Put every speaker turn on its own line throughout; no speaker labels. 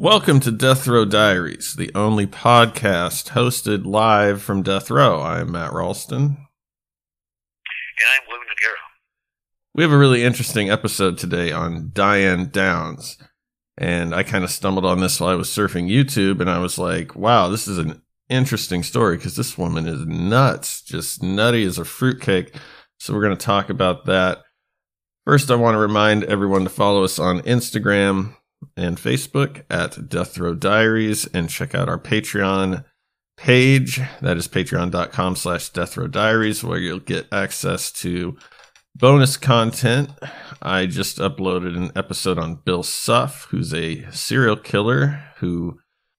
Welcome to death row diaries the only podcast hosted live from death row i'm matt ralston
And I'm William Noguera.
We have a really interesting episode today on Diane Downs. And I kind of stumbled on this while I was surfing YouTube and I was like, wow, this is an interesting story because this woman is nuts, just nutty as a fruitcake. So we're going to talk about that. First, I want to remind everyone to follow us on Instagram and Facebook at Death Row Diaries and check out our Patreon page. That is patreon.com slash Death Row Diaries, where you'll get access to bonus content. I just uploaded an episode on Bill Suff, who's a serial killer who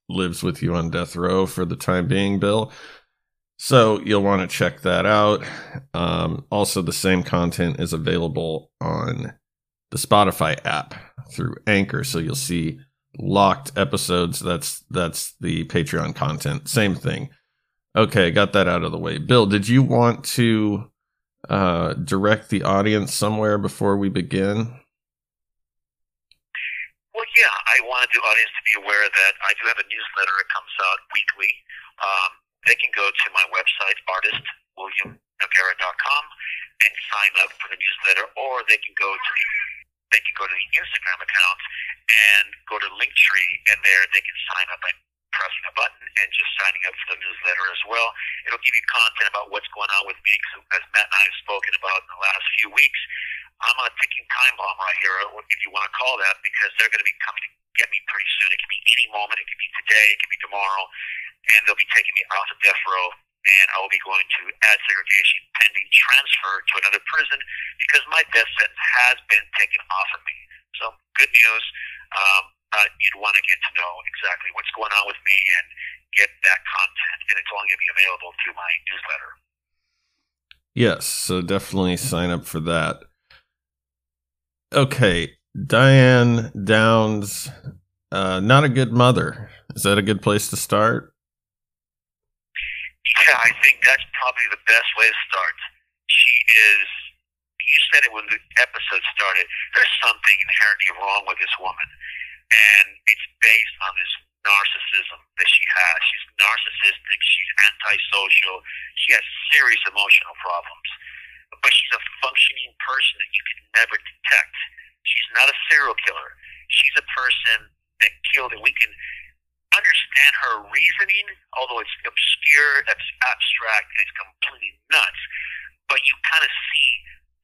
lives with you on death row for the time being, Bill. So you'll want to check that out. Um, also, the same content is available on the Spotify app through Anchor, so you'll see locked episodes. That's that's the Patreon content. Same thing. Okay, got that out of the way. Bill, did you want to uh, direct the audience somewhere before we begin?
Well, yeah, I wanted the audience to be aware that I do have a newsletter. It comes out weekly. Um, they can go to my website, artistwilliamnoguera.com, and sign up for the newsletter, or they can go to the they can go to the Instagram account and go to Linktree, and there they can sign up by pressing a button and just signing up for the newsletter as well. It'll give you content about what's going on with me, 'cause as Matt and I have spoken about in the last few weeks. I'm on a ticking time bomb right here, uh, if you want to call that, because they're going to be coming to get me pretty soon. It could be any moment. It could be today. It could be tomorrow. And they'll be taking me off of death row, and I will be going to ad segregation pending transfer to another prison because my death sentence has been taken off of me. So good news. Um, uh, you'd want to get to know exactly what's going on with me and get that content, and it's only going to be available through my newsletter.
Yes, so definitely sign up for that. Okay, Diane Downs, uh, not a good mother. Is that a good place to start?
Yeah, I think that's probably the best way to start. She is, you said it when the episode started, there's something inherently wrong with this woman. And it's based on this narcissism that she has. She's narcissistic, she's antisocial, she has serious emotional problems. But she's a functioning person that you can never detect. She's not a serial killer. She's a person that killed, and we can understand her reasoning, although it's obscure, it's abstract, and it's completely nuts. But you kind of see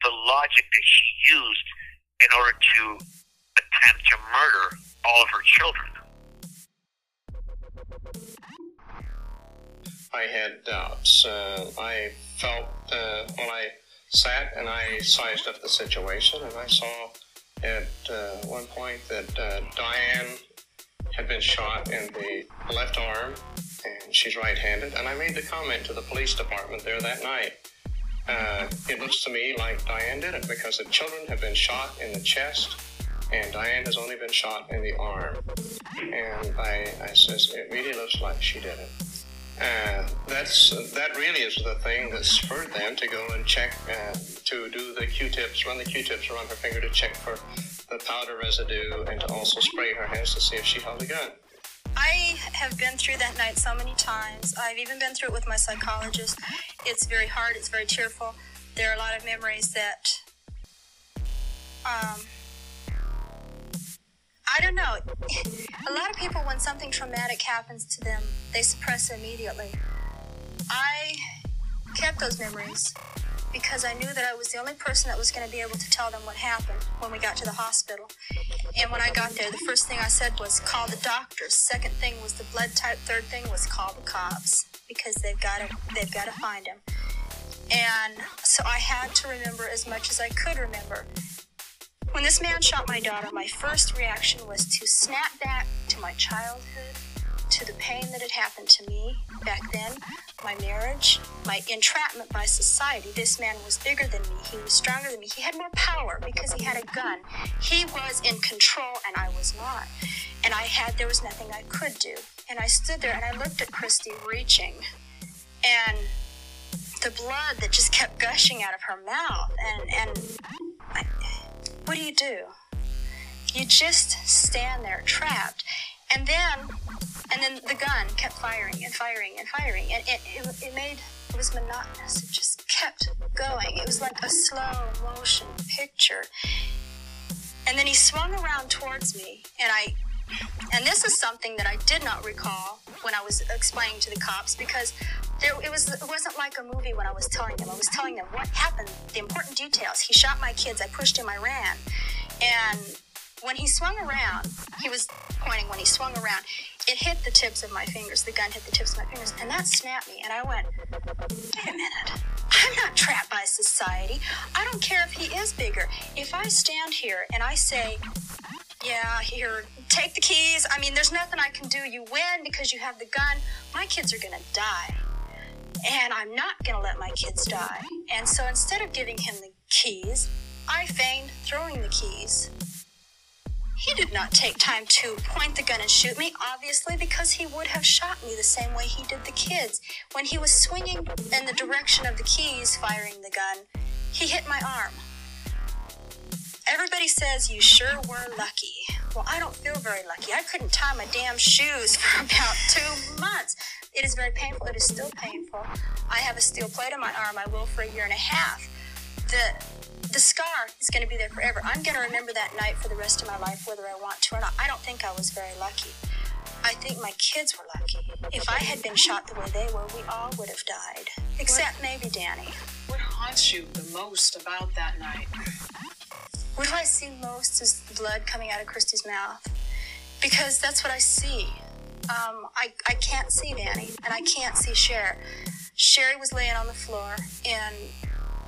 the logic that she used in order to attempt to murder all of her children.
I had doubts. Uh, I felt uh, when I sat and I sized up the situation, and I saw at uh, one point that uh, Diane had been shot in the left arm, and she's right-handed. And I made the comment to the police department there that night. Uh, it looks to me like Diane did it because the children have been shot in the chest, and Diane has only been shot in the arm. And I, I says it really looks like she did it. Uh, that's that really is the thing that spurred them to go and check uh, to do the Q-tips, run the Q-tips around her finger to check for the powder residue, and to also spray her hands to see if she held a gun.
I have been through that night so many times. I've even been through it with my psychologist. It's very hard, it's very tearful. There are a lot of memories that Um, I don't know. A lot of people, when something traumatic happens to them, they suppress it immediately. I kept those memories because I knew that I was the only person that was going to be able to tell them what happened when we got to the hospital. And when I got there, the first thing I said was call the doctors. Second thing was the blood type. Third thing was call the cops because they've got to they've got to find him. And so I had to remember as much as I could remember. When this man shot my daughter, my first reaction was to snap back to my childhood, to the pain that had happened to me back then, my marriage, my entrapment by society. This man was bigger than me. He was stronger than me. He had more power because he had a gun. He was in control and I was not. And I had, there was nothing I could do. And I stood there and I looked at Christy reaching. And the blood that just kept gushing out of her mouth. And, and I, what do you do? You just stand there trapped. And then, and then the gun kept firing and firing and firing. And it, it, it made, it was monotonous. It just kept going. It was like a slow motion picture. And then he swung around towards me, and I, and this is something that I did not recall when I was explaining to the cops because there, it was it wasn't like a movie when I was telling them. I was telling them what happened, the important details. He shot my kids. I pushed him. I ran, and when he swung around, he was pointing. When he swung around, it hit the tips of my fingers. The gun hit the tips of my fingers, and that snapped me. And I went, wait a minute. I'm not trapped by society. I don't care if he is bigger. If I stand here and I say, yeah, here, take the keys. I mean, there's nothing I can do. You win because you have the gun. My kids are going to die. And I'm not going to let my kids die. And so instead of giving him the keys, I feigned throwing the keys. He did not take time to point the gun and shoot me, obviously, because he would have shot me the same way he did the kids. When he was swinging in the direction of the keys, firing the gun, he hit my arm. Everybody says you sure were lucky. Well, I don't feel very lucky. I couldn't tie my damn shoes for about two months. It is very painful. It is still painful. I have a steel plate on my arm. I will for a year and a half. The the scar is going to be there forever. I'm going to remember that night for the rest of my life, whether I want to or not. I don't think I was very lucky. I think my kids were lucky. If I had been shot the way they were, we all would have died. Except maybe Danny.
What haunts you the most about that night?
What do I see most is blood coming out of Christy's mouth. Because that's what I see. Um, I, I can't see Danny, and I can't see Cher. Sherry was laying on the floor, and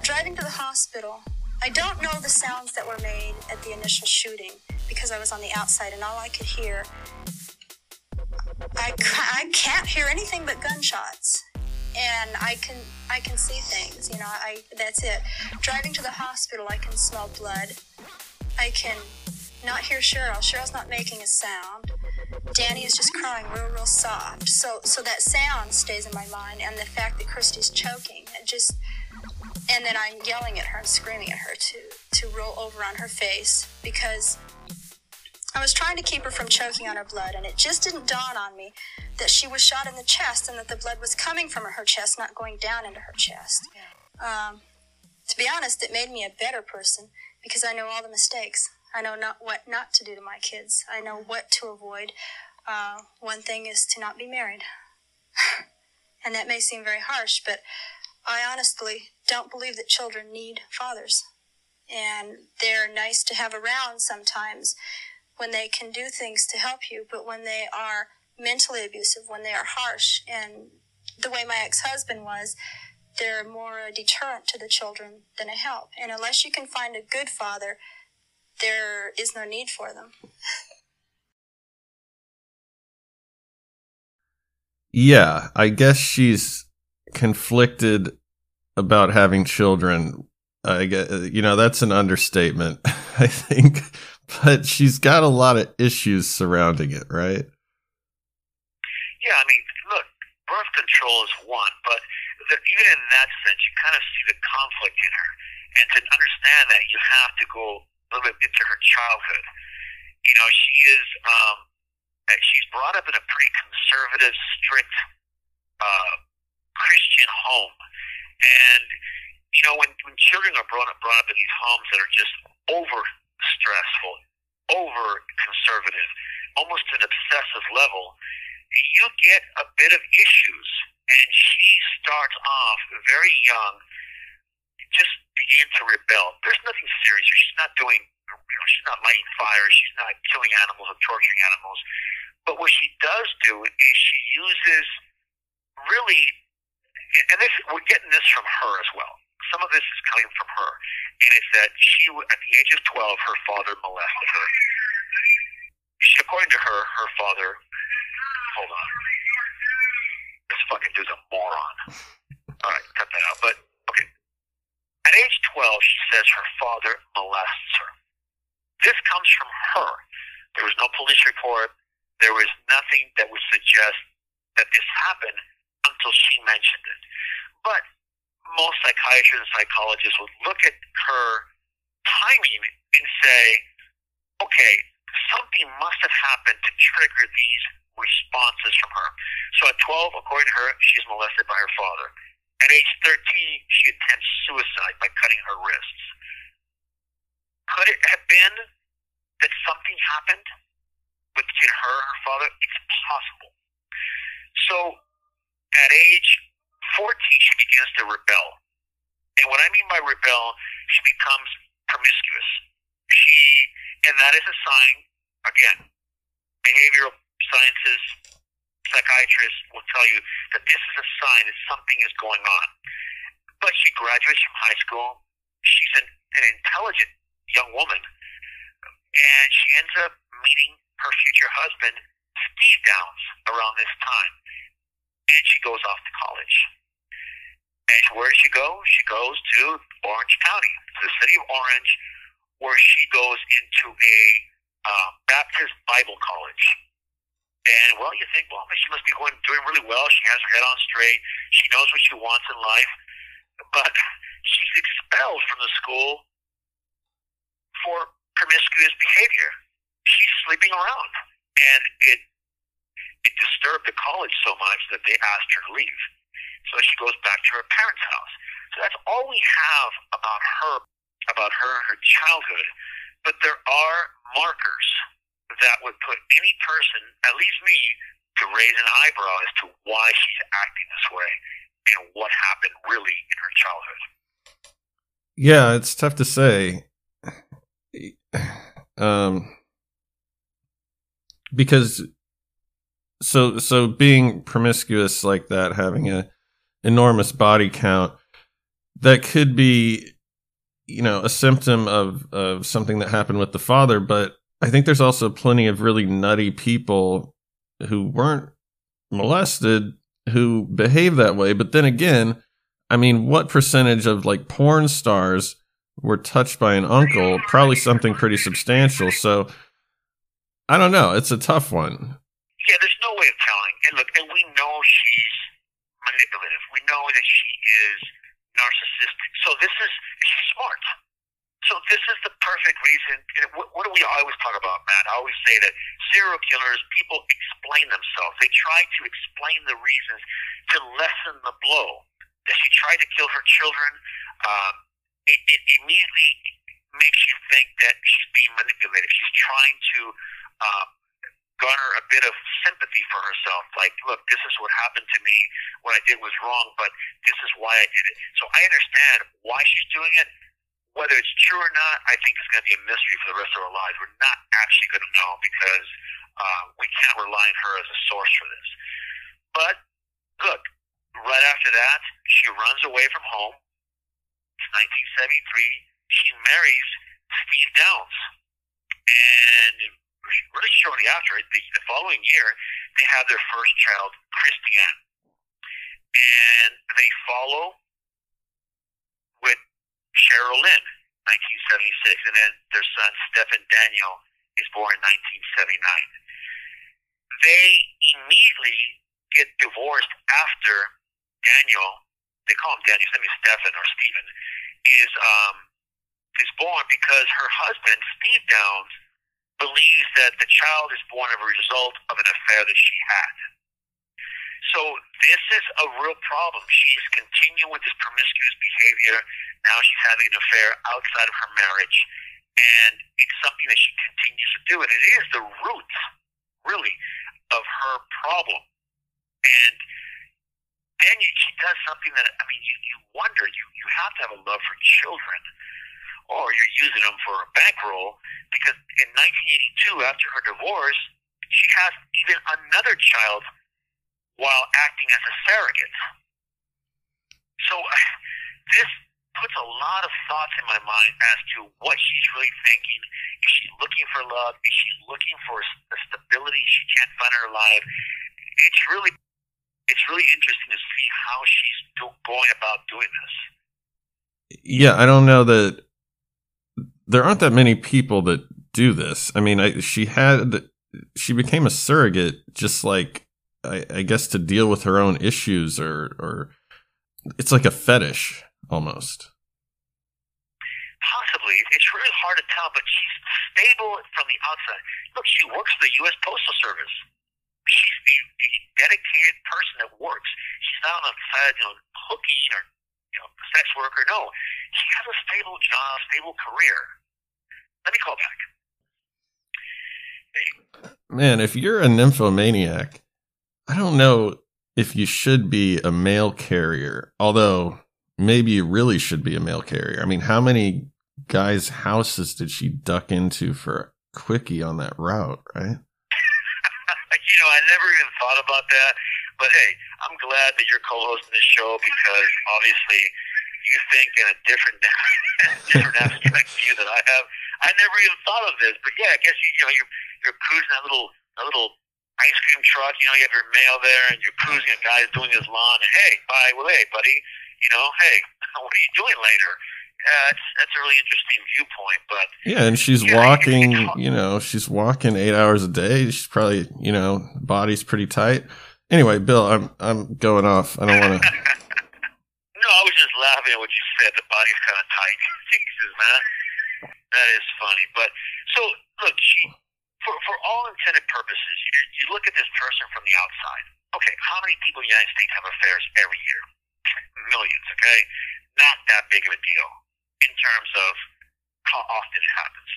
driving to the hospital, I don't know the sounds that were made at the initial shooting because I was on the outside, and all I could hear, I, I can't hear anything but gunshots. And I can I can see things, you know. I that's it. Driving to the hospital, I can smell blood. I can not hear Cheryl. Cheryl's not making a sound. Danny is just crying real, real soft. So, so that sound stays in my mind, and the fact that Christy's choking, it just, and then I'm yelling at her and screaming at her to to roll over on her face because I was trying to keep her from choking on her blood, and it just didn't dawn on me that she was shot in the chest and that the blood was coming from her chest, not going down into her chest. Um, to be honest, it made me a better person because I know all the mistakes. I know not what not to do to my kids. I know what to avoid. Uh, one thing is to not be married, and that may seem very harsh, but I honestly don't believe that children need fathers, and they're nice to have around sometimes when they can do things to help you, but when they are mentally abusive, when they are harsh, and the way my ex-husband was, they're more a deterrent to the children than a help. And unless you can find a good father, there is no need for them.
Yeah, I guess she's conflicted about having children. I get, you know, that's an understatement, I think. But she's got a lot of issues surrounding it, right?
Yeah, I mean, look, birth control is one, but the, even in that sense, you kind of see the conflict in her. And to understand that, you have to go a little bit into her childhood. You know, she is, um, she's brought up in a pretty conservative, strict, uh, Christian home. And, you know, when, when children are brought up, brought up in these homes that are just over stressful, over conservative, almost an obsessive level, you get a bit of issues. And she starts off very young, just begin to rebel. There's nothing serious. She's not doing, she's not lighting fires. She's not killing animals or torturing animals. But what she does do is she uses really, and this we're getting this from her as well. Some of this is coming from her, and it's that she, at the age of 12, her father molested her. She, according to her, her father. Hold on. This fucking dude's a moron. All right, cut that out. But okay, at age 12, she says her father molests her. This comes from her. There was no police report. There was nothing that would suggest that this happened until she mentioned it. But most psychiatrists and psychologists would look at her timing and say, okay, something must have happened to trigger these responses from her. So at 12, according to her, she's molested by her father. At age 13, she attempts suicide by cutting her wrists. Could it have been that something happened between her and her father? It's possible. So at age 14, she begins to rebel. And what I mean by rebel, she becomes promiscuous. She, and that is a sign, again, behavioral sciences, psychiatrists will tell you that this is a sign that something is going on. But she graduates from high school. She's an, an intelligent young woman. And she ends up meeting her future husband, Steve Downs, around this time. And she goes off to college. And where does she go? She goes to Orange County, to the city of Orange, where she goes into a uh, Baptist Bible college. And well, you think, well, she must be going doing really well. She has her head on straight. She knows what she wants in life. But she's expelled from the school for promiscuous behavior. She's sleeping around, and it it disturbed the college so much that they asked her to leave. So she goes back to her parents' house. So that's all we have about her, about her and her childhood. But there are markers that would put any person, at least me, to raise an eyebrow as to why she's acting this way and what happened really in her childhood.
Yeah, it's tough to say. Um, because so so being promiscuous like that, having a enormous body count, that could be, you know, a symptom of of something that happened with the father. But I think there's also plenty of really nutty people who weren't molested who behave that way. But then again, I mean, what percentage of like porn stars were touched by an uncle? Probably something pretty substantial. So I don't know. It's a tough one.
Yeah, there's no way of telling. And look, and we know she's manipulative. We know that she is narcissistic. So this is she's smart. So this is the perfect reason. What, what do we always talk about, Matt? I always say that serial killers, people explain themselves. They try to explain the reasons to lessen the blow. That she tried to kill her children. Um, it, it immediately makes you think that she's being manipulated. She's trying to um, garner a bit of sympathy for herself. Like, look, this is what happened to me. What I did was wrong, but this is why I did it. So I understand why she's doing it. Whether it's true or not, I think it's going to be a mystery for the rest of our lives. We're not actually going to know because uh, we can't rely on her as a source for this. But look, right after that, she runs away from home. It's 1973. She marries Steve Downs. And really shortly after it, the, the following year, they have their first child, Christie Ann. And they follow with Cheryl Lynn, 1976. And then their son, Stephen Daniel, is born in 1979. They immediately get divorced after Daniel, they call him Daniel, his name is Stephen or Stephen, is, um, is born because her husband, Steve Downs, believes that the child is born as a result of an affair that she had. So this is a real problem. She's continuing with this promiscuous behavior. Now she's having an affair outside of her marriage. and it's something that she continues to do, and it is the roots, really, of her problem. And then she does something that I mean, you, you wonder. You you have to have a love for children, or you're using them for a bankroll. Because in 1982, after her divorce, she has even another child while acting as a surrogate. So this puts a lot of thoughts in my mind as to what she's really thinking. Is she looking for love? Is she looking for a stability she can't find in her life? It's really, it's really interesting to see how she's do- going about doing this.
Yeah, I don't know that there aren't that many people that do this. I mean, I, she had she became a surrogate just like I, I guess to deal with her own issues or or it's like a fetish almost.
Possibly. It's really hard to tell, but she's stable from the outside. Look, she works for the U.S. Postal Service. She's a, a dedicated person that works. She's not on the side, you know, hooking or you know, sex worker. No, she has a stable job, stable career. Let me call back.
Man, if you're a nymphomaniac, I don't know if you should be a mail carrier. Although maybe you really should be a mail carrier. I mean, how many guys' houses did she duck into for a quickie on that route, right?
you know, I never even thought about that. But hey, I'm glad that you're co-hosting this show because obviously you think in a different, different abstract view that I have. I never even thought of this, but yeah, I guess you, you know you're you're cruising that little that little ice cream truck. You know, you have your mail there, and you're cruising. A guy's doing his lawn, and hey, bye, well, hey, buddy, you know, hey, what are you doing later? Yeah, that's that's a really interesting viewpoint, but
yeah, and she's
yeah,
walking.
you
know, she's walking eight hours a day. She's probably, you know, body's pretty tight. Anyway, Bill, I'm I'm going off. I don't want to.
No, I was just laughing at what you said. The body's kind of tight. Jesus, man, that is funny. But so look, she, for for all intended purposes, you, you look at this person from the outside. Okay, how many people in the United States have affairs every year? Millions. Okay, not that big of a deal in terms of how often it happens.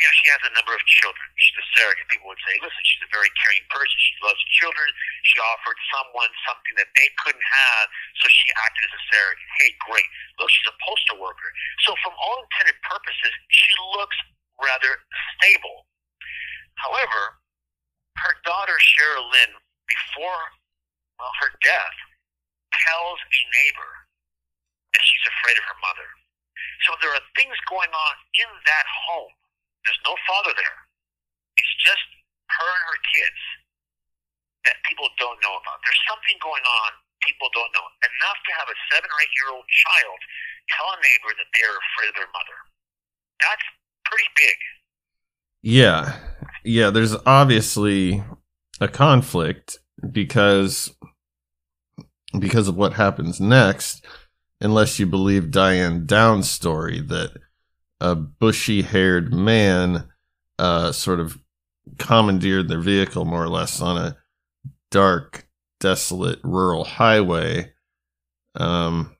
You know, she has a number of children. She's a surrogate. People would say, listen, she's a very caring person. She loves children. She offered someone something that they couldn't have, so she acted as a surrogate. Hey, great. Look, she's a postal worker. So, from all intended purposes, she looks rather stable. However, her daughter, Cheryl Lynn, before well, her death, tells a neighbor that she's afraid of her mother. So there are things going on in that home. There's no father there. It's just her and her kids that people don't know about. There's something going on people don't know. Enough to have a seven or eight year old child tell a neighbor that they're afraid of their mother. That's pretty big.
Yeah, yeah. There's obviously a conflict because because of what happens next. Unless you believe Diane Down's story that a bushy-haired man uh, sort of commandeered their vehicle more or less on a dark, desolate rural highway. Um,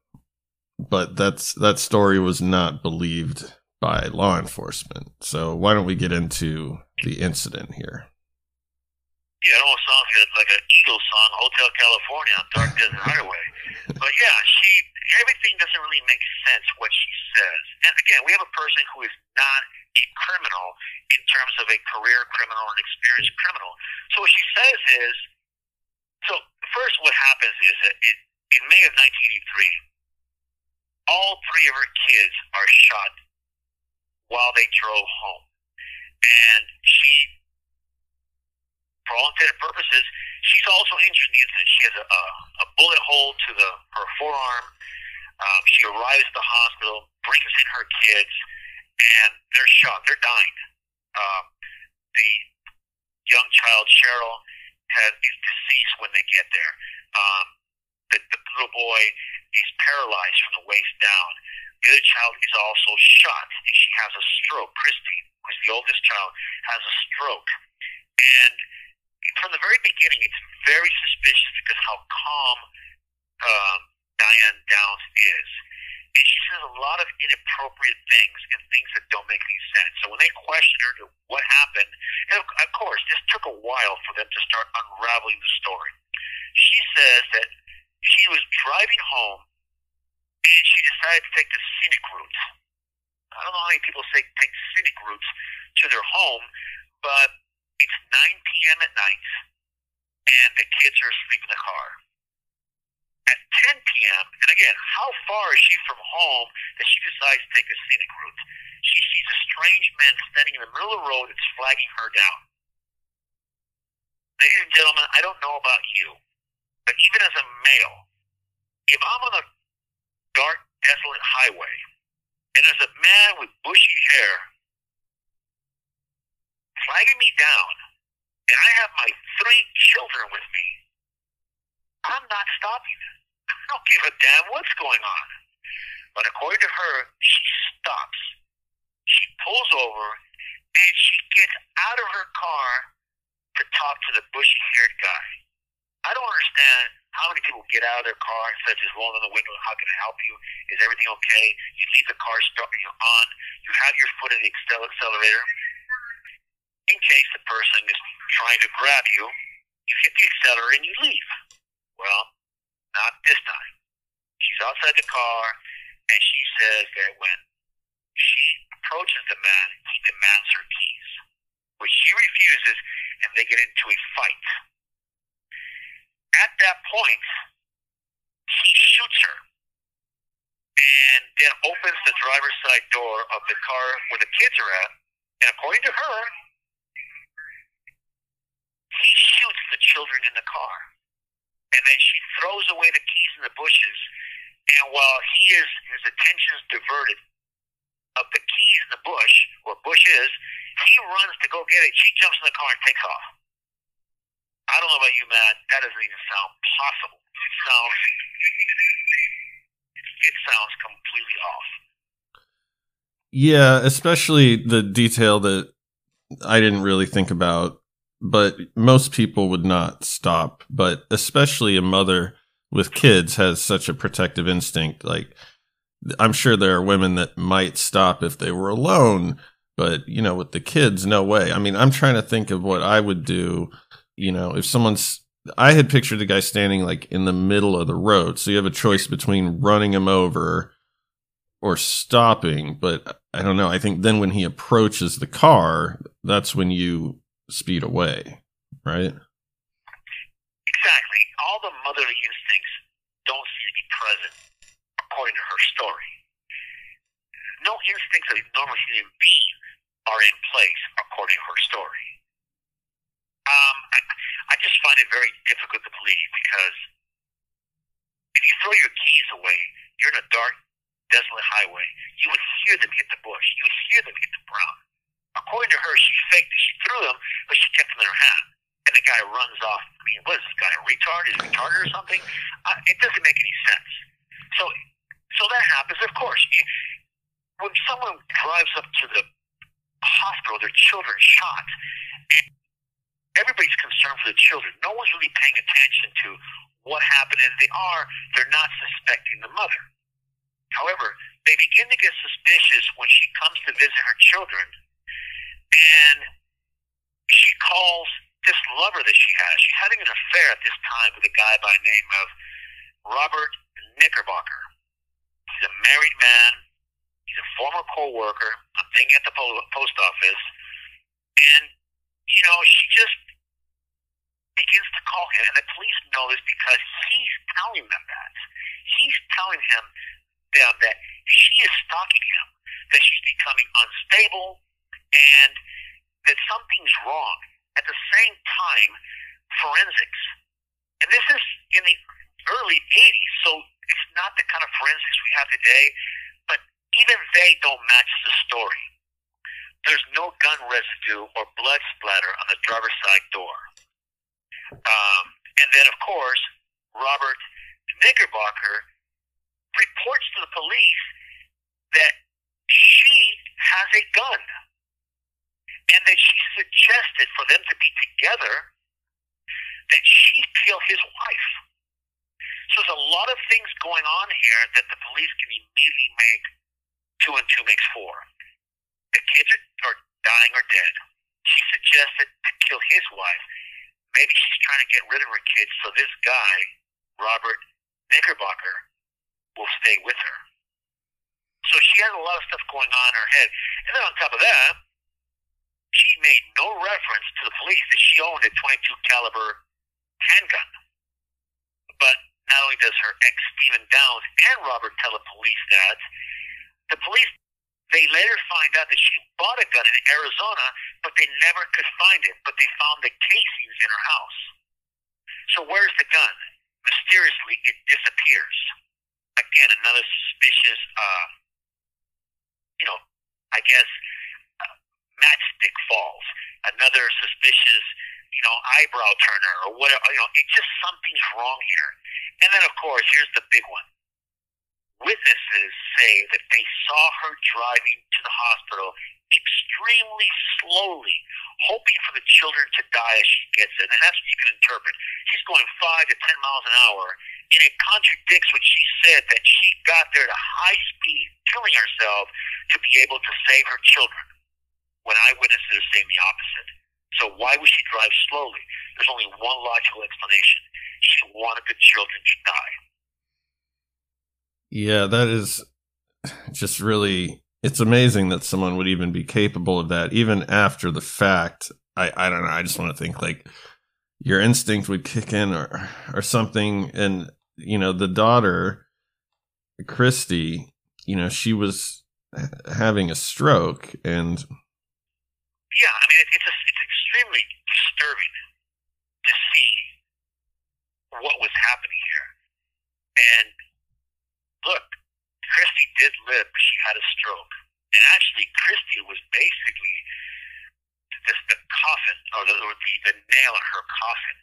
but that's that story was not believed by law enforcement. So why don't we get into the incident here?
Yeah, it almost sounds like, like an Eagles song, Hotel California on Dark Desert Highway. But yeah, she everything doesn't really make sense what she says. And again, we have a person who is not a criminal in terms of a career criminal an experienced criminal. So what she says is, so first what happens is that in, in May of 1983, all three of her kids are shot while they drove home. And she for all intended purposes, she's also injured in the incident. She has a, a, a bullet hole to the her forearm. Um, she arrives at the hospital, brings in her kids, and they're shot. They're dying. Um, the young child Cheryl has is deceased when they get there. Um, the, the little boy is paralyzed from the waist down. The other child is also shot, and she has a stroke. Christine, who's the oldest child, has a stroke, and from the very beginning, it's very suspicious because how calm um, Diane Downs is. And she says a lot of inappropriate things and things that don't make any sense. So when they questioned her to what happened, and of course, this took a while for them to start unraveling the story. She says that she was driving home and she decided to take the scenic route. I don't know how many people say take scenic routes to their home, but it's 9 p.m. at night and the kids are asleep in the car. At 10 p.m., and again, how far is she from home that she decides to take a scenic route? She sees a strange man standing in the middle of the road that's flagging her down. Ladies and gentlemen, I don't know about you, but even as a male, if I'm on a dark, desolate highway and there's a man with bushy hair flagging me down, and I have my three children with me, I'm not stopping. Don't give a damn what's going on. But according to her, she stops. She pulls over and she gets out of her car to talk to the bushy haired guy. I don't understand how many people get out of their car instead of just rolling on the window. How can I help you? Is everything okay? You leave the car start, you know, on. You have your foot in the accelerator. In case the person is trying to grab you, you hit the accelerator and you leave. Well, not this time. She's outside the car and she says that when she approaches the man, he demands her keys, which she refuses and they get into a fight. At that point, he shoots her and then opens the driver's side door of the car where the kids are at. And according to her, he shoots the children in the car. And then she throws away the keys in the bushes. And while he is, his attention is diverted of the keys in the bush, where bush is, he runs to go get it. She jumps in the car and takes off. I don't know about you, Matt. That doesn't even sound possible. It sounds, it sounds completely off.
Yeah, especially the detail that I didn't really think about but most people would not stop. But especially a mother with kids has such a protective instinct. Like, I'm sure there are women that might stop if they were alone, but you know, with the kids, no way. I mean, I'm trying to think of what I would do. You know, if someone's, I had pictured the guy standing like in the middle of the road. So you have a choice between running him over or stopping. But I don't know. I think then when he approaches the car, that's when you speed away, right?
Exactly. All the motherly instincts don't seem to be present, according to her story. No instincts of a normal human being are in place, according to her story. Um, I, I just find it very difficult to believe because if you throw your keys away, you're in a dark, desolate highway. You would hear them hit the bush. You would hear them hit the ground. According to her, she faked it. She threw them, but she kept them in her hand. And the guy runs off. I mean, what is this guy, a retard? Is he retarded or something? Uh, it doesn't make any sense. So, so that happens. Of course, when someone drives up to the hospital, their children shot, and everybody's concerned for the children. No one's really paying attention to what happened, and they are. They're not suspecting the mother. However, they begin to get suspicious when she comes to visit her children and she calls this lover that she has. She's having an affair at this time with a guy by name of Robert Knickerbocker. He's a married man. He's a former co-worker. I'm thinking at the post office, and you know she just begins to call him, and the police know this because he's telling them that. He's telling him them that she is stalking him, that she's becoming unstable, and that something's wrong. At the same time, forensics, and this is in the early 80s, so it's not the kind of forensics we have today, but even they don't match the story. There's no gun residue or blood splatter on the driver's side door. Um, and then, of course, Robert Knickerbocker reports to the police that she has a gun and that she suggested for them to be together that she kill his wife. So there's a lot of things going on here that the police can immediately make two and two makes four. The kids are, are dying or dead. She suggested to kill his wife. Maybe she's trying to get rid of her kids so this guy, Robert Knickerbocker, will stay with her. So she has a lot of stuff going on in her head. And then on top of that, she made no reference to the police that she owned a 22 caliber handgun. But not only does her ex Stephen Downs and Robert tell the police that, the police they later find out that she bought a gun in Arizona, but they never could find it. But they found the casings in her house. So where's the gun? Mysteriously, it disappears. Again, another suspicious, uh, you know, I guess, matchstick falls. Another suspicious, you know, eyebrow turner or whatever. You know, it's just something's wrong here. And then, of course, here's the big one witnesses say that they saw her driving to the hospital extremely slowly, hoping for the children to die as she gets there. And that's what you can interpret. She's going five to ten miles an hour, and it contradicts what she said that she got there at a high speed, killing herself to be able to save her children. When eyewitnesses are saying the opposite. So why would she drive slowly? There's only one logical explanation. She wanted the children to die.
Yeah, that is just really it's amazing that someone would even be capable of that even after the fact. I I don't know, I just want to think like your instinct would kick in or or something and you know, the daughter Christy, you know, she was having a stroke and
yeah, I mean, it's a, it's extremely disturbing to see what was happening here, and look, Christy did live, but she had a stroke. And actually, Christy was basically just the coffin, or the, or the, the nail in her coffin.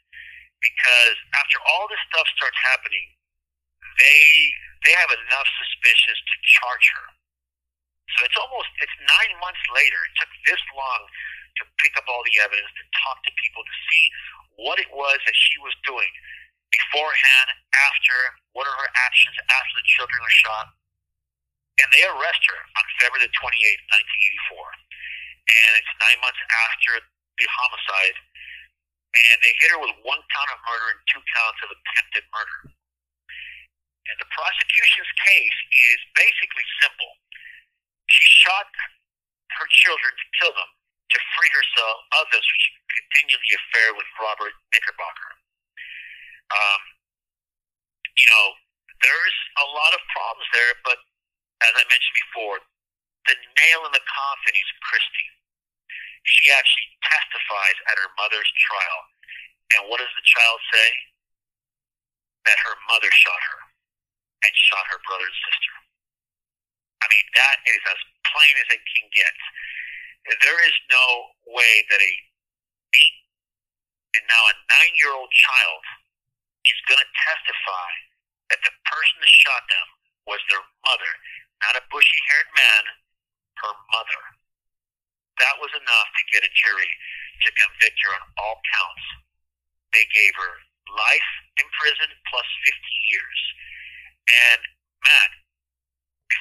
Because after all this stuff starts happening, they they have enough suspicions to charge her. So it's almost it's nine months later. It took this long to pick up all the evidence, to talk to people, to see what it was that she was doing beforehand, after, what are her actions after the children are shot. And they arrest her on February the 28th, 1984. And it's nine months after the homicide. And they hit her with one count of murder and two counts of attempted murder. And the prosecution's case is basically simple. She shot her children to kill them to free herself of this continue the affair with Robert Knickerbocker um, you know, there's a lot of problems there, but as I mentioned before, the nail in the coffin is Christy. She actually testifies at her mother's trial. And what does the child say? That her mother shot her and shot her brother and sister. I mean, that is as plain as it can get. There is no way that a eight and now a nine year old child is going to testify that the person that shot them was their mother, not a bushy haired man, her mother. That was enough to get a jury to convict her on all counts. They gave her life in prison plus 50 years. And Matt,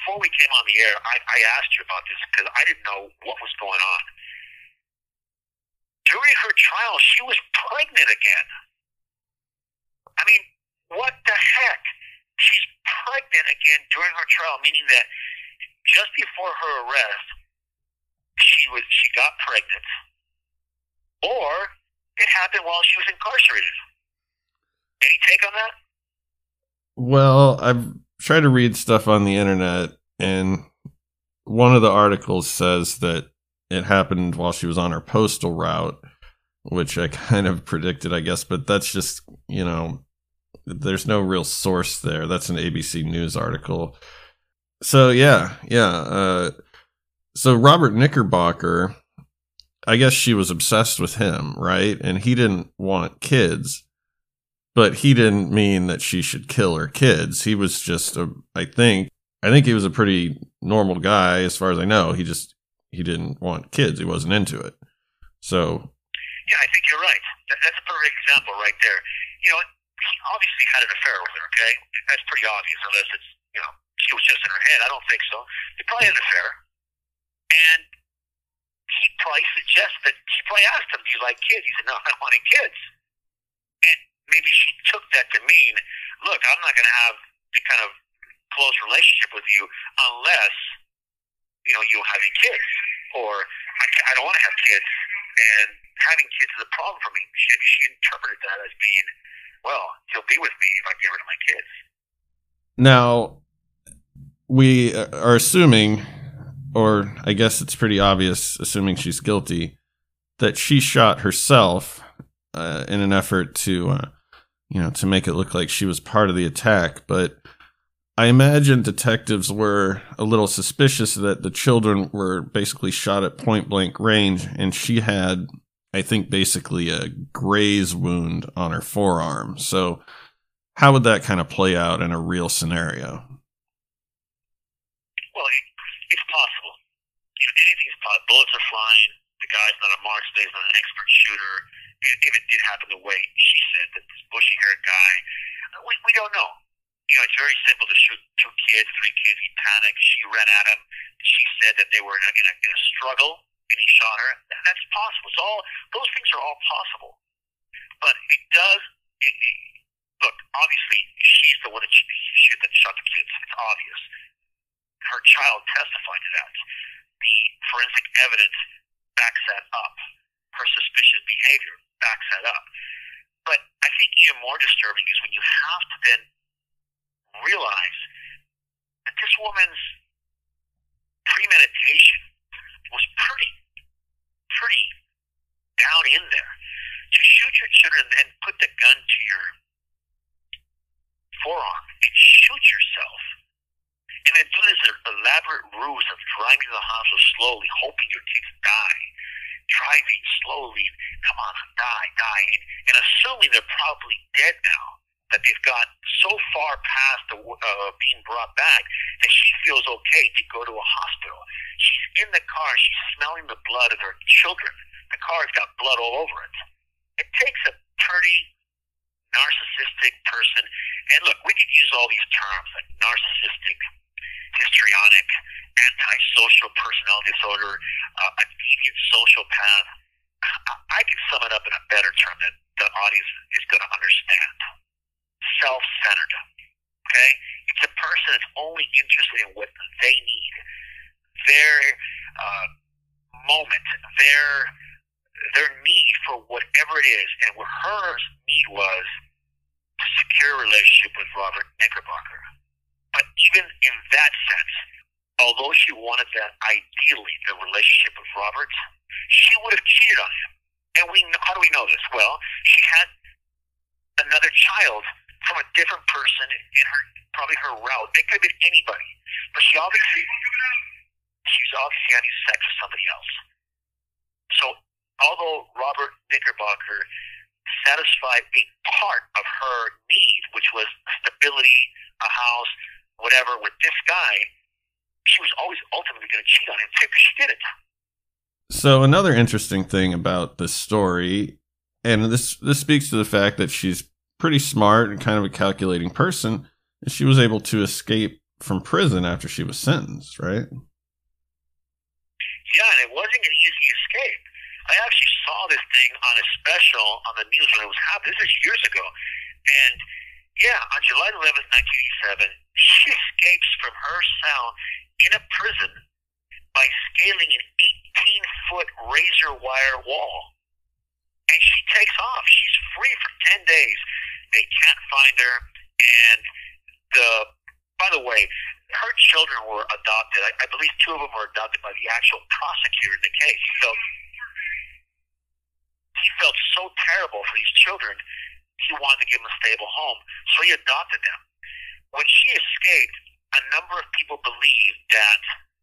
before we came on the air, I, I asked you about this because I didn't know what was going on. During her trial, she was pregnant again. I mean, what the heck? She's pregnant again during her trial, meaning that just before her arrest, she was she got pregnant, or it happened while she was incarcerated. Any take on that?
Well, I've tried to read stuff on the internet, and one of the articles says that it happened while she was on her postal route, which I kind of predicted, I guess, but that's just, you know, there's no real source there. That's an ABC News article. So yeah, yeah. Uh, so Robert Knickerbocker, I guess she was obsessed with him, right? And he didn't want kids, but he didn't mean that she should kill her kids. He was just a, I think, I think he was a pretty normal guy as far as I know. He just he didn't want kids. He wasn't into it. So.
Yeah, I think you're right. That's a perfect example right there. You know, he obviously had an affair with her, okay? That's pretty obvious, unless it's, you know, she was just in her head. I don't think so. They probably had an affair. And he probably I suggest she probably asked him, "Do you like kids?" He said, "No, I don't want any kids." And maybe she took that to mean, "Look, I'm not going to have the kind of close relationship with you unless you know you have kids, or I, I don't want to have kids, and having kids is a problem for me." She, she interpreted that as being, "Well, he'll be with me if I get rid of my kids."
Now, we are assuming, or I guess it's pretty obvious, assuming she's guilty, that she shot herself uh, in an effort to, uh, you know, to make it look like she was part of the attack. But I imagine detectives were a little suspicious that the children were basically shot at point blank range, and she had, I think, basically a graze wound on her forearm. So, how would that kind of play out in a real scenario?
Well, it, it's possible. You know, anything's possible. Bullets are flying. The guy's not a marksman. He's not an expert shooter. If, if it did happen the way she said, that this bushy-haired guy, we, we don't know. You know, it's very simple to shoot two kids, three kids. He panicked. She ran at him. She said that they were in a, in a, struggle, and he shot her. That's possible. It's all those things are all possible. But it does. It, it, look, obviously, she's the one that shoot that shot the kids. It's obvious her child testified to that. The forensic evidence backs that up. Her suspicious behavior backs that up. But I think even more disturbing is when you have to then realize that this woman's premeditation was pretty, pretty down in there. To shoot your children and put the gun to your forearm and shoot yourself and then do this elaborate ruse of driving to the hospital slowly, hoping your kids die. Driving slowly, come on, die, die, and, and assuming they're probably dead now, that they've got so far past uh, being brought back that she feels okay to go to a hospital. She's in the car, she's smelling the blood of her children. The car's got blood all over it. It takes a pretty narcissistic person, and look, we could use all these terms like narcissistic, histrionic, antisocial personality disorder, uh, a deviant sociopath. I, I can sum it up in a better term that the audience is going to understand. Self-centered. Okay? It's a person that's only interested in what they need. Their uh, moment, their their need for whatever it is, and what her need was to secure a relationship with Robert Knickerbocker. But even in that sense, although she wanted that ideally, the relationship with Robert, she would have cheated on him. And we, how do we know this? Well, she had another child a different person in her, probably her route. It could have been anybody, but she obviously, she's obviously having sex with somebody else. So, although Robert Knickerbocker satisfied a part of her need, which was stability, a house, whatever, with this guy, she was always ultimately going to cheat on him too because she did it.
So another interesting thing about this story, and this this speaks to the fact that she's pretty smart and kind of a calculating person, is she was able to escape from prison after she was sentenced, right?
Yeah, and it wasn't an easy escape. I actually saw this thing on a special on the news when it was happening. This is years ago, and yeah, on July 11th, 1987, she escapes from her cell in a prison by scaling an 18 foot razor wire wall. And she takes off. She's free for 10 days. They can't find her. And the, by the way, her children were adopted. I, I believe two of them were adopted by the actual prosecutor in the case. Felt, he felt so terrible for these children, he wanted to give them a stable home. So he adopted them. When she escaped, a number of people believed that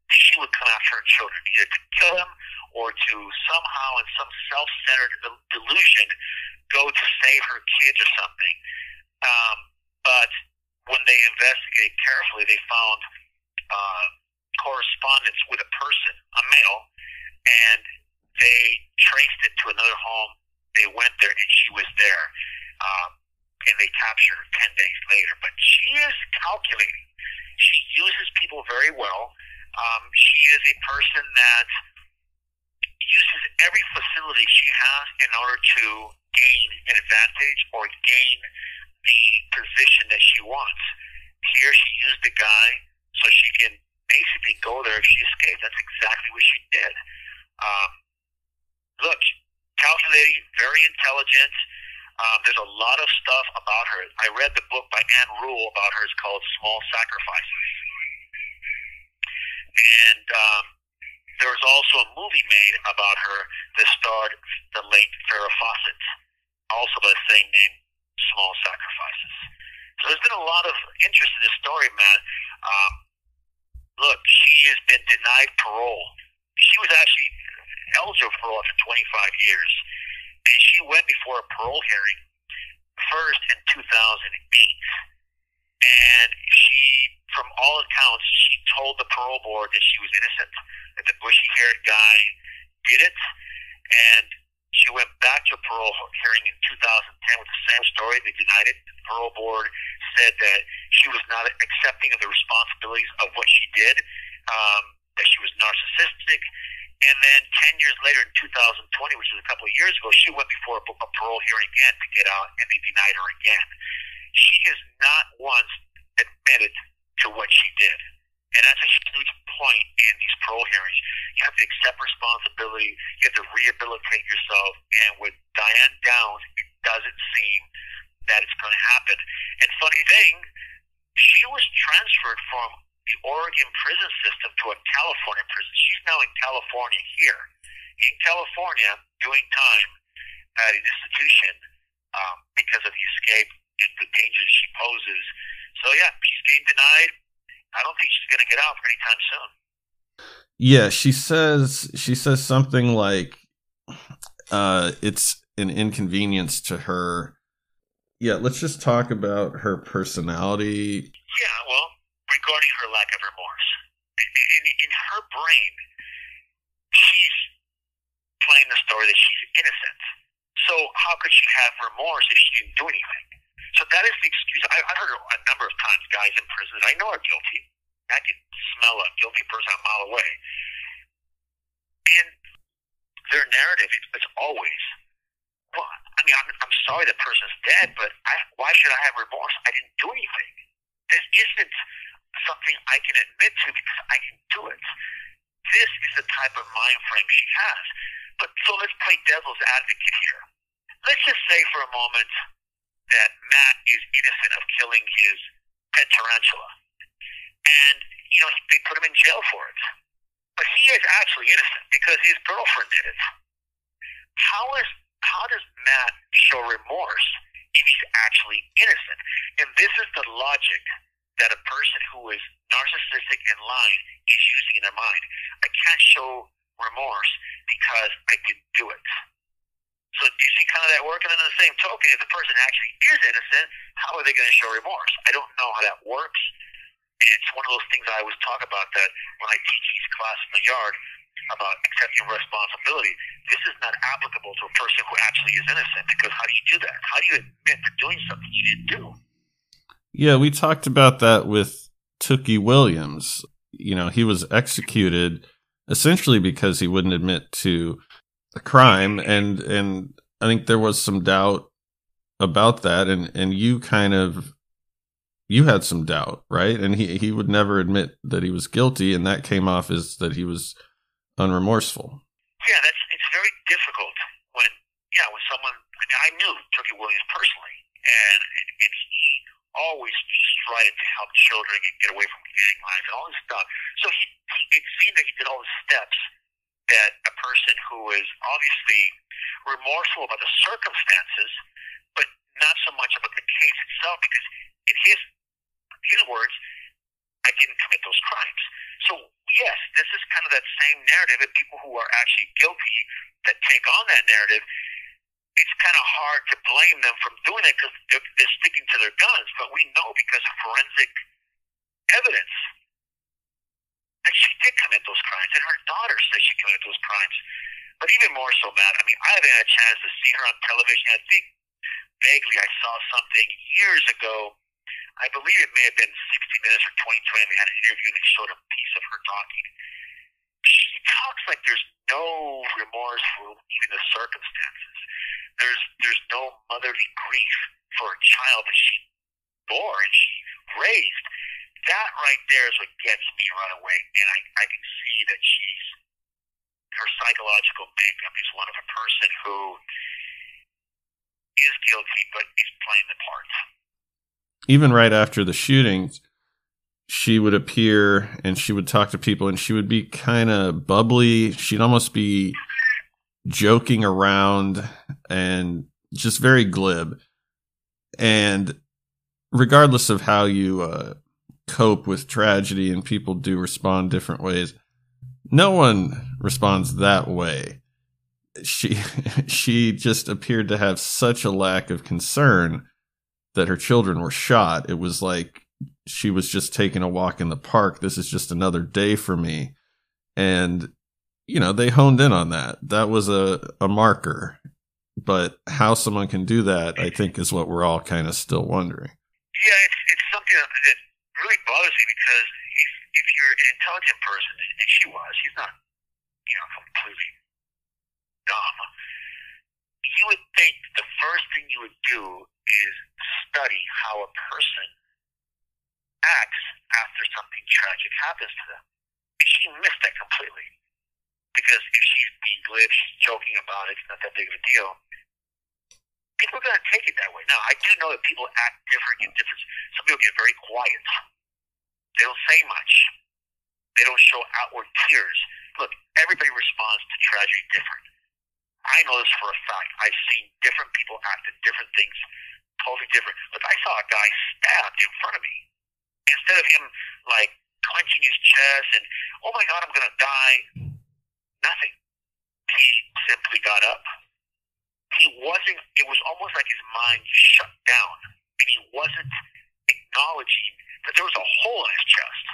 she would come after her children, either to kill them or to somehow, in some self-centered delusion, go to save her kids or something. Um, but when they investigated carefully, they found uh, correspondence with a person, a male, and they traced it to another home. They went there, and she was there. Um, and they capture her 10 days later. But she is calculating. She uses people very well. Um, she is a person that uses does in order to gain an advantage or gain the position that she wants. Here she used the guy so she can basically go there if she escapes. That's exactly what she did. Um, look, calculating, very intelligent. Um, there's a lot of stuff about her. I read the book by Ann Rule about her. It's called Small Sacrifices. And um, there was also a movie made about her that starred the late Farrah Fawcett, also by the same name, Small Sacrifices. So there's been a lot of interest in this story, man. Um, look, she has been denied parole. She was actually eligible for parole for 25 years, and she went before a parole hearing first in 2008. And she, from all accounts, she told the parole board that she was innocent, that the bushy-haired guy did it, and she went back to a parole hearing in 2010 with the same story. They denied it. The parole board said that she was not accepting of the responsibilities of what she did, um, that she was narcissistic. And then 10 years later, in 2020, which is a couple of years ago, she went before a parole hearing again to get out, and they denied her again. She has not once admitted to what she did. And that's a huge point in these parole hearings. You have to accept responsibility. You have to rehabilitate yourself. And with Diane Downs, it doesn't seem that it's going to happen. And funny thing, she was transferred from the Oregon prison system to a California prison. She's now in California here, in California, doing time at an institution um, because of the escape and the dangers she poses. So yeah, she's getting denied. I don't think she's going to get out anytime soon.
Yeah, she says she says something like uh it's an inconvenience to her. Yeah, let's just talk about her personality.
Yeah, well, regarding her lack of remorse. In, in, in her brain, she's playing the story that she's innocent. So how could she have remorse if she didn't do anything? So that is the excuse. I, I've heard a number of times guys in prison I know are guilty. I can smell a guilty person a mile away. And their narrative is, is always, well, I mean, I'm, I'm sorry the person's dead, but I, why should I have remorse? I didn't do anything. This isn't something I can admit to because I can do it. This is the type of mind frame she has. But so let's play devil's advocate here. Let's just say for a moment that Matt is innocent of killing his pet tarantula. And, you know, they put him in jail for it. But he is actually innocent because his girlfriend did it. How is how does Matt show remorse if he's actually innocent? And this is the logic that a person who is narcissistic and lying is using in their mind. I can't show remorse because I didn't do it. So do you see kind of that working? And in the same token, if the person actually is innocent, how are they going to show remorse? I don't know how that works. And it's one of those things I always talk about that when I teach these classes in the yard about accepting responsibility. This is not applicable to a person who actually is innocent because how do you do that? How do you admit to doing something you didn't do?
Yeah, we talked about that with Tookie Williams. You know, he was executed essentially because he wouldn't admit to a crime and and I think there was some doubt about that and and you kind of you had some doubt, right? And he he would never admit that he was guilty and that came off as that he was unremorseful.
Yeah, that's it's very difficult when yeah, when someone I mean I knew Tookie Williams personally and and he always tried to help children and get away from gang life and all this stuff. So he, he it seemed that he did all the steps that a person who is obviously remorseful about the circumstances, but not so much about the case itself, because in his his words, I didn't commit those crimes. So yes, this is kind of that same narrative, and people who are actually guilty that take on that narrative, it's kind of hard to blame them from doing it because they're, they're sticking to their guns. But we know because of forensic evidence that she did commit those crimes, and her daughter says she committed those crimes. But even more so, Matt, I mean, I haven't had a chance to see her on television. I think vaguely I saw something years ago. I believe it may have been 60 Minutes or 2020. They had an interview and they showed a piece of her talking. She talks like there's no remorse for even the circumstances. There's there's no motherly grief for a child that she bore and she raised. That right there is what gets me right away, and I I can see that she's her psychological makeup is one of a person who is guilty but is playing the part.
Even right after the shootings, she would appear and she would talk to people and she would be kind of bubbly. She'd almost be joking around and just very glib. And regardless of how you uh, cope with tragedy and people do respond different ways, no one responds that way. She she just appeared to have such a lack of concern that her children were shot. It was like she was just taking a walk in the park. This is just another day for me. And you know, they honed in on that. That was a, a marker. But how someone can do that, I think, is what we're all kind of still wondering.
Yeah, it's, it's something that, really bothers me because if, if you're an intelligent person, and she was, she's not, you know, completely dumb, you would think the first thing you would do is study how a person acts after something tragic happens to them. And she missed that completely. Because if she's being glib, she's joking about it, it's not that big of a deal. People are going to take it that way. Now, I do know that people act different in different. Some people get very quiet. They don't say much. They don't show outward tears. Look, everybody responds to tragedy different. I know this for a fact. I've seen different people act at different things, totally different. Look, I saw a guy stabbed in front of me. Instead of him like clenching his chest and, oh my God, I'm to die, nothing. He simply got up. He wasn't, it was almost like his mind shut down and he wasn't acknowledging that there was a hole in his chest.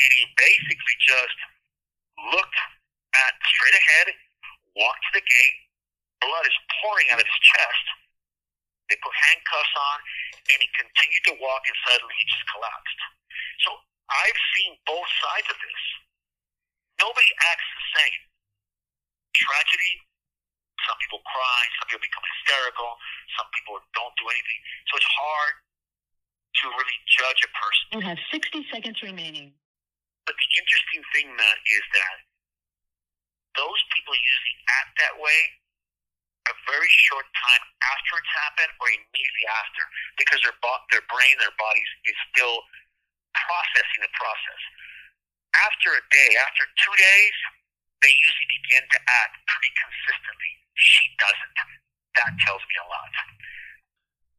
And he basically just looked at straight ahead, walked to the gate, blood is pouring out of his chest. They put handcuffs on, and he continued to walk, and suddenly he just collapsed. So I've seen both sides of this. Nobody acts the same. Tragedy, some people cry, some people become hysterical, some people don't do anything. So it's hard to really judge a person.
You have 60 seconds remaining.
But the interesting thing, Matt, is that those people usually act that way a very short time after it's happened or immediately after because their bo- their brain, their bodies is still processing the process. After a day, after two days, they usually begin to act pretty consistently. She doesn't. That tells me a lot.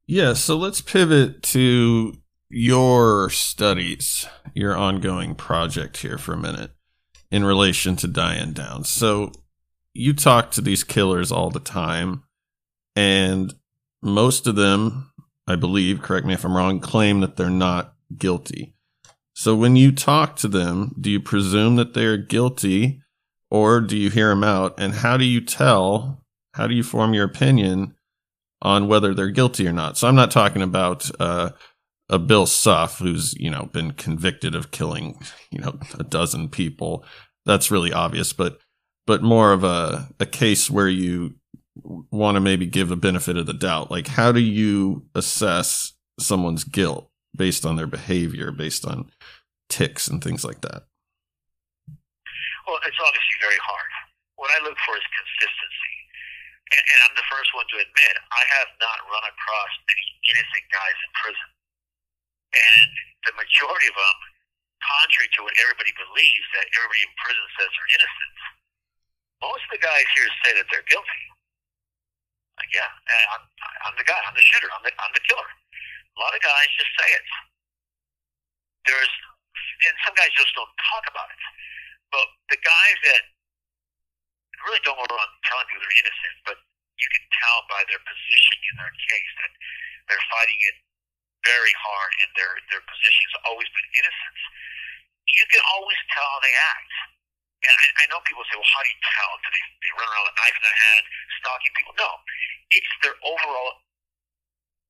Yeah, so let's pivot to your studies, your ongoing project here for a minute in relation to Diane Downs. So you talk to these killers all the time, and most of them, I believe, correct me if I'm wrong, claim that they're not guilty. So when you talk to them, do you presume that they're guilty or do you hear them out? And how do you tell, how do you form your opinion on whether they're guilty or not? So I'm not talking about, uh, a Bill Suff who's, you know, been convicted of killing, you know, a dozen people. That's really obvious, but but more of a, a case where you want to maybe give a benefit of the doubt. Like, how do you assess someone's guilt based on their behavior, based on ticks and things like that?
Well, it's obviously very hard. What I look for is consistency. And, and I'm the first one to admit, I have not run across many innocent guys in prison. And the majority of them, contrary to what everybody believes, that everybody in prison says are innocent, most of the guys here say that they're guilty. Like, yeah, I'm, I'm the guy, I'm the shooter, I'm the, I'm the killer. A lot of guys just say it. There's, and some guys just don't talk about it. But the guys that really don't go around telling people they're innocent, but you can tell by their position in their case that they're fighting it very hard and their their position has always been innocence. You can always tell how they act. And I, I know people say, well, how do you tell? Do they, they run around with a knife in their hand, stalking people? No. It's their overall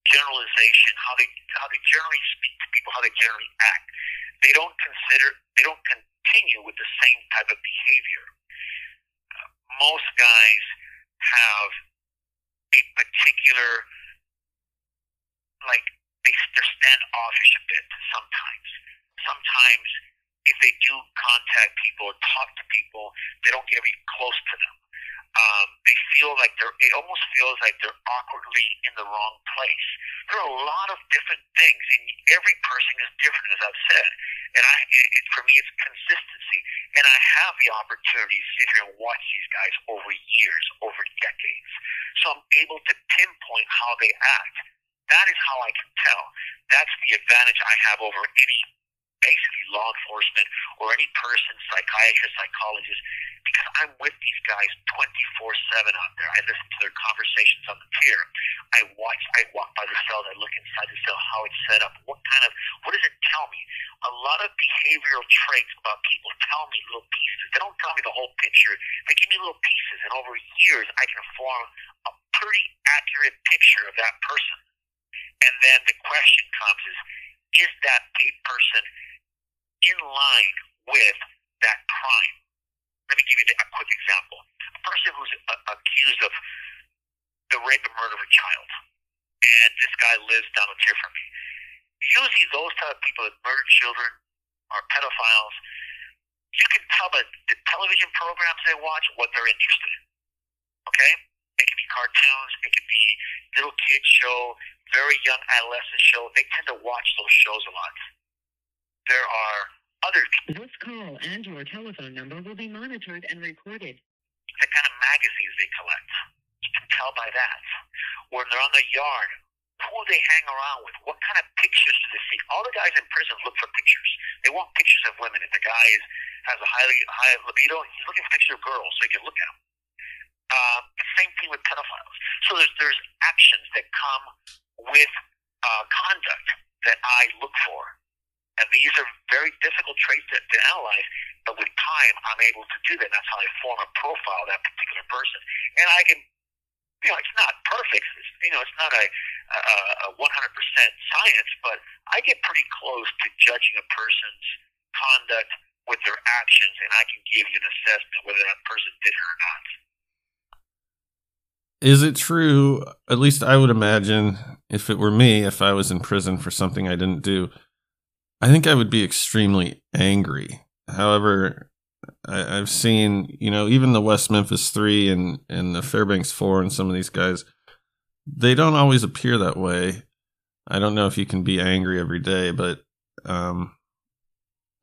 generalization, how they how they generally speak to people, how they generally act. They don't consider, they don't continue with the same type of behavior. Most guys have a particular, like, they, they're standoffish a bit sometimes. Sometimes, if they do contact people or talk to people, they don't get very close to them. Um, they feel like they're, it almost feels like they're awkwardly in the wrong place. There are a lot of different things, and every person is different, as I've said. And I, it, for me, it's consistency. And I have the opportunity to sit here and watch these guys over years, over decades. So I'm able to pinpoint how they act. That is how I can tell. That's the advantage I have over any basically law enforcement or any person, psychiatrist, psychologist, because I'm with these guys 24 7 out there. I listen to their conversations on the pier. I watch, I walk by the cells, I look inside the cell, how it's set up. What kind of, what does it tell me? A lot of behavioral traits about people tell me little pieces. They don't tell me the whole picture, they give me little pieces. And over years, I can form a pretty accurate picture of that person. And then the question comes is, is that person in line with that crime. Let me give you a quick example. A person who's accused of the rape and murder of a child, and this guy lives down the tier from me. Usually, those type of people that murder children are pedophiles. You can tell by the television programs they watch what they're interested in. Okay? It can be cartoons, it can be little kids show, very young adolescent show. They tend to watch those shows a lot there are other
This call and your telephone number will be monitored and recorded.
The kind of magazines they collect. Tell by that. When they're on the yard, who they hang around with, what kind of pictures do they see? All the guys in prison look for pictures. They want pictures of women. If the guy is, has a highly high libido, he's looking for pictures of girls so he can look at them. Uh, same thing with pedophiles. So there's there's actions that come with uh, conduct that I look for and these are very difficult traits to, to analyze, but with time, I'm able to do that. That's how I form a profile of that particular person. And I can, you know, it's not perfect. It's, you know, it's not a, a, a 100% science, but I get pretty close to judging a person's conduct with their actions, and I can give you an assessment whether that person did it or not.
Is it true? At least I would imagine if it were me, if I was in prison for something I didn't do, I think I would be extremely angry. However, I, have seen, you know, even the West Memphis Three and and the Fairbanks Four and some of these guys, they don't always appear that way. I don't know if you can be angry every day, but um,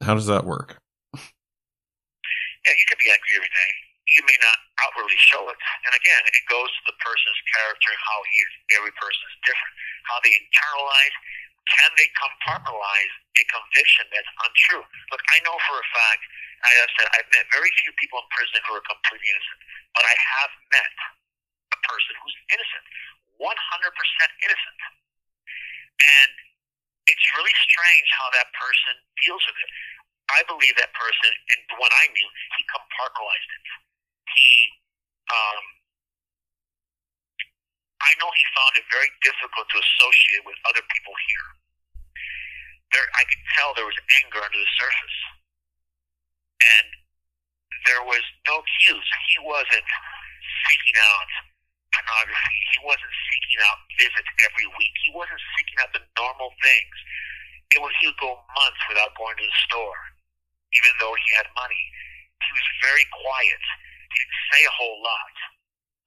how does that work?
Yeah, you can be angry every day. You may not outwardly show it. And again, it goes to the person's character, and how he is. Every person is different. How they internalize can they compartmentalize a conviction that's untrue? Look, I know for a fact, I said, I've met very few people in prison who are completely innocent, but I have met a person who's innocent, 100% innocent. And it's really strange how that person deals with it. I believe that person, and the one I knew, he compartmentalized it. He, um, I know he found it very difficult to associate with other people here there, I could tell there was anger under the surface. There was no cues. He wasn't seeking out pornography. He wasn't seeking out visits every week. He wasn't seeking out the normal things. It was he would go months without going to the store, even though he had money. He was very quiet. He didn't say a whole lot.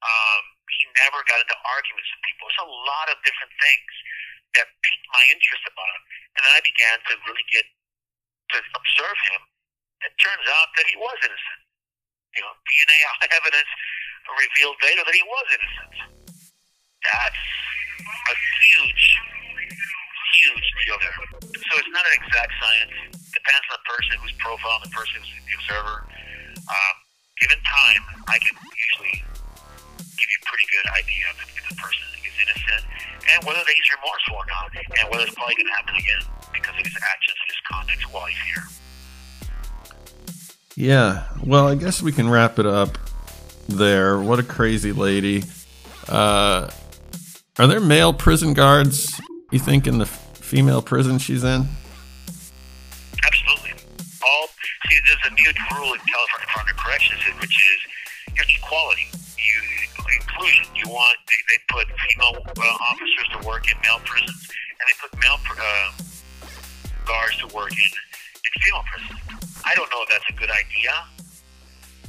Um, he never got into arguments with people. It's a lot of different things that piqued my interest about him. And then I began to really get to observe him. It turns out that he was innocent. You know, DNA evidence revealed later that he was innocent. That's a huge, huge deal there. So it's not an exact science. It depends on the person who's profiling, the person who's the observer. Um, given time, I can usually give you a pretty good idea of if the person is innocent and whether he's remorseful or not, and whether it's probably going to happen again because of his actions and his conduct while he's here.
Yeah, well, I guess we can wrap it up there. What a crazy lady. Uh, are there male prison guards, you think, in the female prison she's in?
Absolutely. All see, there's a new rule in California Department of Corrections, which is equality. You inclusion. You want they, they put female uh, officers to work in male prisons, and they put male uh, guards to work in female prisons. I don't know if that's a good idea,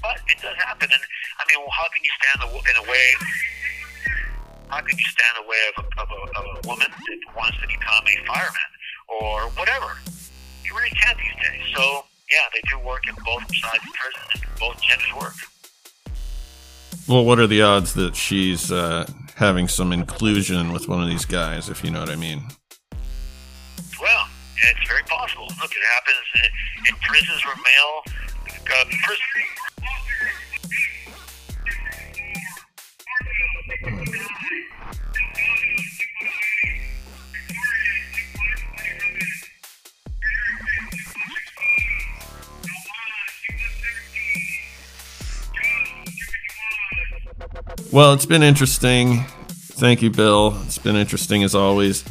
but it does happen. And I mean, well, how can you stand in a way? How can you stand in the way of a, of a, of a woman that wants to become a fireman or whatever? You really can't these days. So yeah, they do work in both sides of prison, and both genders work.
Well, what are the odds that she's uh, having some inclusion with one of these guys, if you know what I mean?
It's very possible. Look, it happens in, in prisons where male uh.
Well, it's been interesting. Thank you, Bill. It's been interesting as always.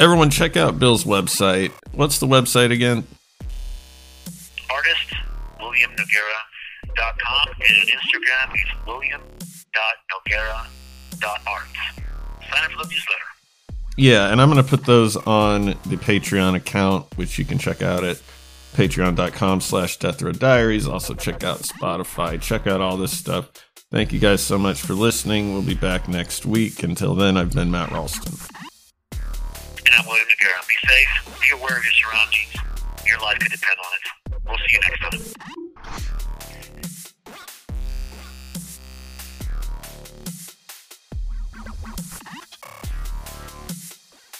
Everyone, check out Bill's website. What's the website again?
Artist WilliamNoguera.com and on Instagram it's william.noguera.art. Sign up for the newsletter.
Yeah, and I'm going to put those on the Patreon account, which you can check out at patreon.com slash death row diaries. Also, check out Spotify. Check out all this stuff. Thank you guys so much for listening. We'll be back next week. Until then, I've been Matt Ralston.
And I'm William Noguera. Be safe, be aware of your surroundings. Your life could depend on it. We'll see you next time.